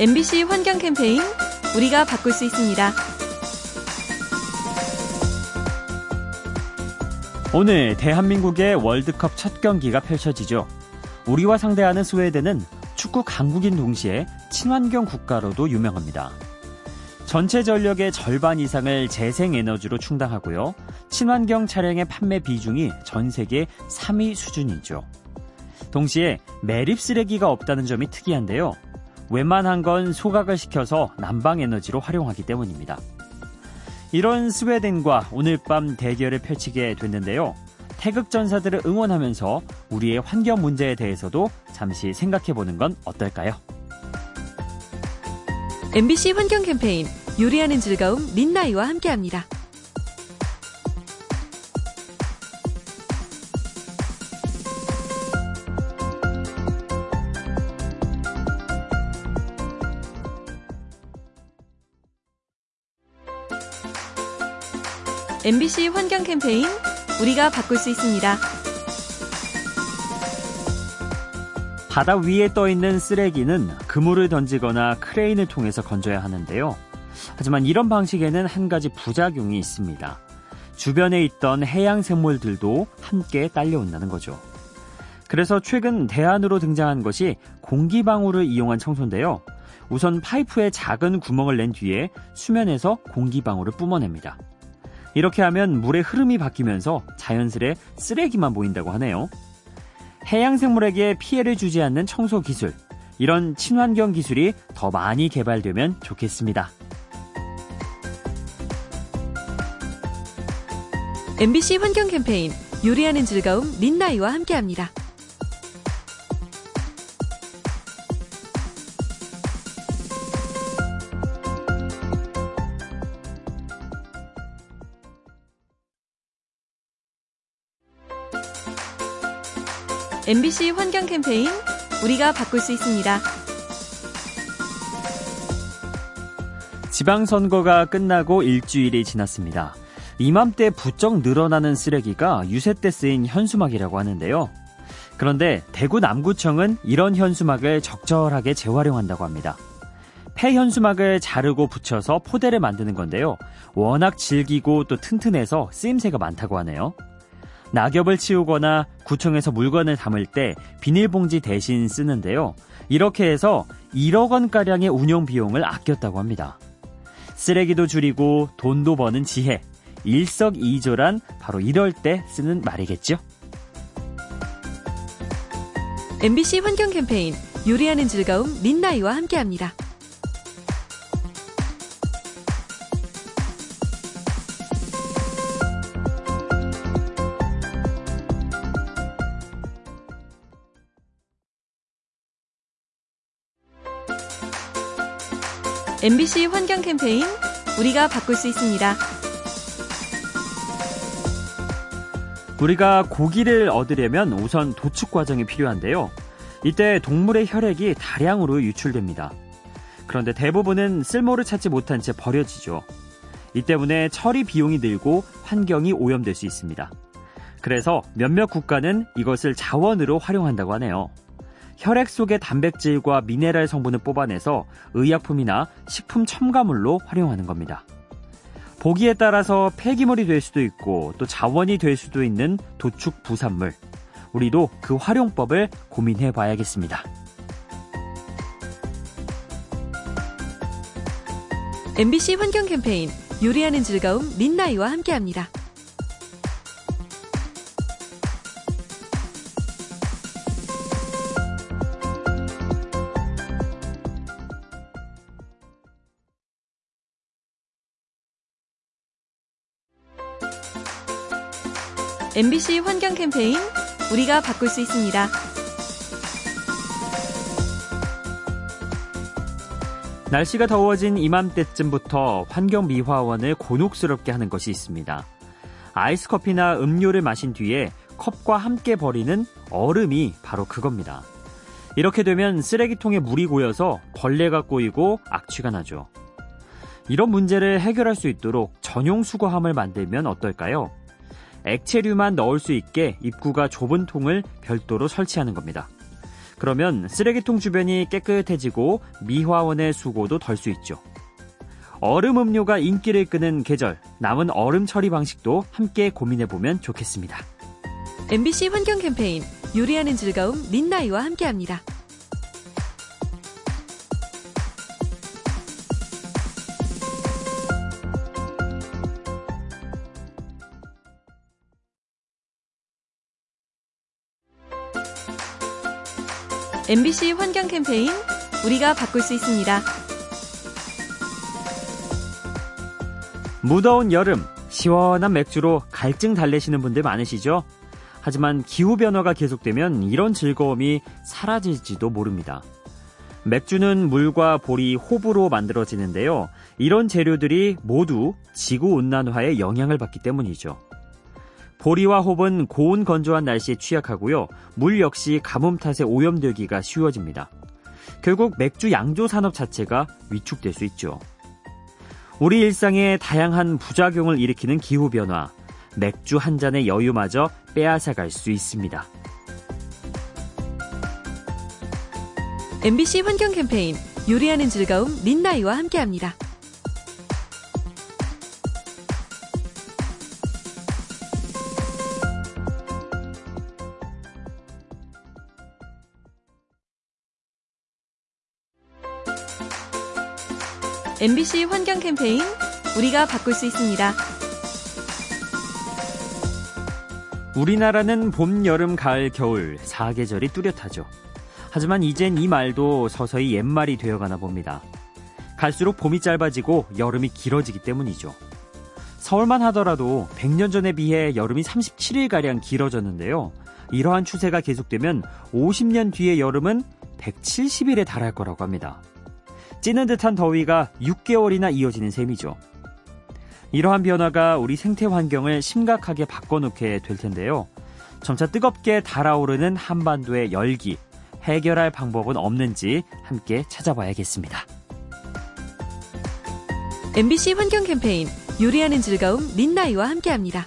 MBC 환경 캠페인 우리가 바꿀 수 있습니다. 오늘 대한민국의 월드컵 첫 경기가 펼쳐지죠. 우리와 상대하는 스웨덴은 축구 강국인 동시에 친환경 국가로도 유명합니다. 전체 전력의 절반 이상을 재생에너지로 충당하고요. 친환경 차량의 판매 비중이 전 세계 3위 수준이죠. 동시에 매립 쓰레기가 없다는 점이 특이한데요. 웬만한 건 소각을 시켜서 난방 에너지로 활용하기 때문입니다. 이런 스웨덴과 오늘 밤 대결을 펼치게 됐는데요. 태극 전사들을 응원하면서 우리의 환경 문제에 대해서도 잠시 생각해 보는 건 어떨까요? MBC 환경 캠페인 요리하는 즐거움 민나이와 함께합니다. MBC 환경 캠페인 우리가 바꿀 수 있습니다. 바다 위에 떠 있는 쓰레기는 그물을 던지거나 크레인을 통해서 건져야 하는데요. 하지만 이런 방식에는 한 가지 부작용이 있습니다. 주변에 있던 해양 생물들도 함께 딸려온다는 거죠. 그래서 최근 대안으로 등장한 것이 공기방울을 이용한 청소인데요. 우선 파이프에 작은 구멍을 낸 뒤에 수면에서 공기방울을 뿜어냅니다. 이렇게 하면 물의 흐름이 바뀌면서 자연스레 쓰레기만 보인다고 하네요. 해양 생물에게 피해를 주지 않는 청소 기술, 이런 친환경 기술이 더 많이 개발되면 좋겠습니다. MBC 환경 캠페인 요리하는 즐거움 민나이와 함께합니다. MBC 환경 캠페인 우리가 바꿀 수 있습니다. 지방선거가 끝나고 일주일이 지났습니다. 이맘때 부쩍 늘어나는 쓰레기가 유세 때 쓰인 현수막이라고 하는데요. 그런데 대구 남구청은 이런 현수막을 적절하게 재활용한다고 합니다. 폐 현수막을 자르고 붙여서 포대를 만드는 건데요. 워낙 질기고 또 튼튼해서 쓰임새가 많다고 하네요. 낙엽을 치우거나 구청에서 물건을 담을 때 비닐봉지 대신 쓰는데요. 이렇게 해서 1억 원가량의 운영 비용을 아꼈다고 합니다. 쓰레기도 줄이고 돈도 버는 지혜. 일석이조란 바로 이럴 때 쓰는 말이겠죠? MBC 환경 캠페인 요리하는 즐거움 민나이와 함께합니다. MBC 환경 캠페인 우리가 바꿀 수 있습니다. 우리가 고기를 얻으려면 우선 도축 과정이 필요한데요. 이때 동물의 혈액이 다량으로 유출됩니다. 그런데 대부분은 쓸모를 찾지 못한 채 버려지죠. 이 때문에 처리 비용이 들고 환경이 오염될 수 있습니다. 그래서 몇몇 국가는 이것을 자원으로 활용한다고 하네요. 혈액 속의 단백질과 미네랄 성분을 뽑아내서 의약품이나 식품 첨가물로 활용하는 겁니다. 보기에 따라서 폐기물이 될 수도 있고 또 자원이 될 수도 있는 도축 부산물. 우리도 그 활용법을 고민해 봐야겠습니다. MBC 환경 캠페인 요리하는 즐거움 민나이와 함께합니다. MBC 환경 캠페인 우리가 바꿀 수 있습니다. 날씨가 더워진 이맘때쯤부터 환경 미화원을 곤혹스럽게 하는 것이 있습니다. 아이스 커피나 음료를 마신 뒤에 컵과 함께 버리는 얼음이 바로 그겁니다. 이렇게 되면 쓰레기통에 물이 고여서 벌레가 꼬이고 악취가 나죠. 이런 문제를 해결할 수 있도록 전용 수거함을 만들면 어떨까요? 액체류만 넣을 수 있게 입구가 좁은 통을 별도로 설치하는 겁니다. 그러면 쓰레기통 주변이 깨끗해지고 미화원의 수고도 덜 수 있죠. 얼음 음료가 인기를 끄는 계절, 남은 얼음 처리 방식도 함께 고민해 보면 좋겠습니다. MBC 환경 캠페인 요리하는 즐거움 린나이와 함께합니다. MBC 환경 캠페인 우리가 바꿀 수 있습니다. 무더운 여름, 시원한 맥주로 갈증 달래시는 분들 많으시죠? 하지만 기후 변화가 계속되면 이런 즐거움이 사라질지도 모릅니다. 맥주는 물과 보리, 호불로 만들어지는데요. 이런 재료들이 모두 지구 온난화에 영향을 받기 때문이죠. 보리와 홉은 고온 건조한 날씨에 취약하고요. 물 역시 가뭄 탓에 오염되기가 쉬워집니다. 결국 맥주 양조 산업 자체가 위축될 수 있죠. 우리 일상에 다양한 부작용을 일으키는 기후변화, 맥주 한 잔의 여유마저 빼앗아갈 수 있습니다. MBC 환경 캠페인 요리하는 즐거움 린나이와 함께합니다. MBC 환경 캠페인 우리가 바꿀 수 있습니다. 우리나라는 봄, 여름, 가을, 겨울 사계절이 뚜렷하죠. 하지만 이젠 이 말도 서서히 옛말이 되어가나 봅니다. 갈수록 봄이 짧아지고 여름이 길어지기 때문이죠. 서울만 하더라도 100년 전에 비해 여름이 37일가량 길어졌는데요. 이러한 추세가 계속되면 50년 뒤의 여름은 170일에 달할 거라고 합니다. 찌는 듯한 더위가 6개월이나 이어지는 셈이죠. 이러한 변화가 우리 생태 환경을 심각하게 바꿔놓게 될 텐데요. 점차 뜨겁게 달아오르는 한반도의 열기, 해결할 방법은 없는지 함께 찾아봐야겠습니다. MBC 환경 캠페인 요리하는 즐거움 린나이와 함께합니다.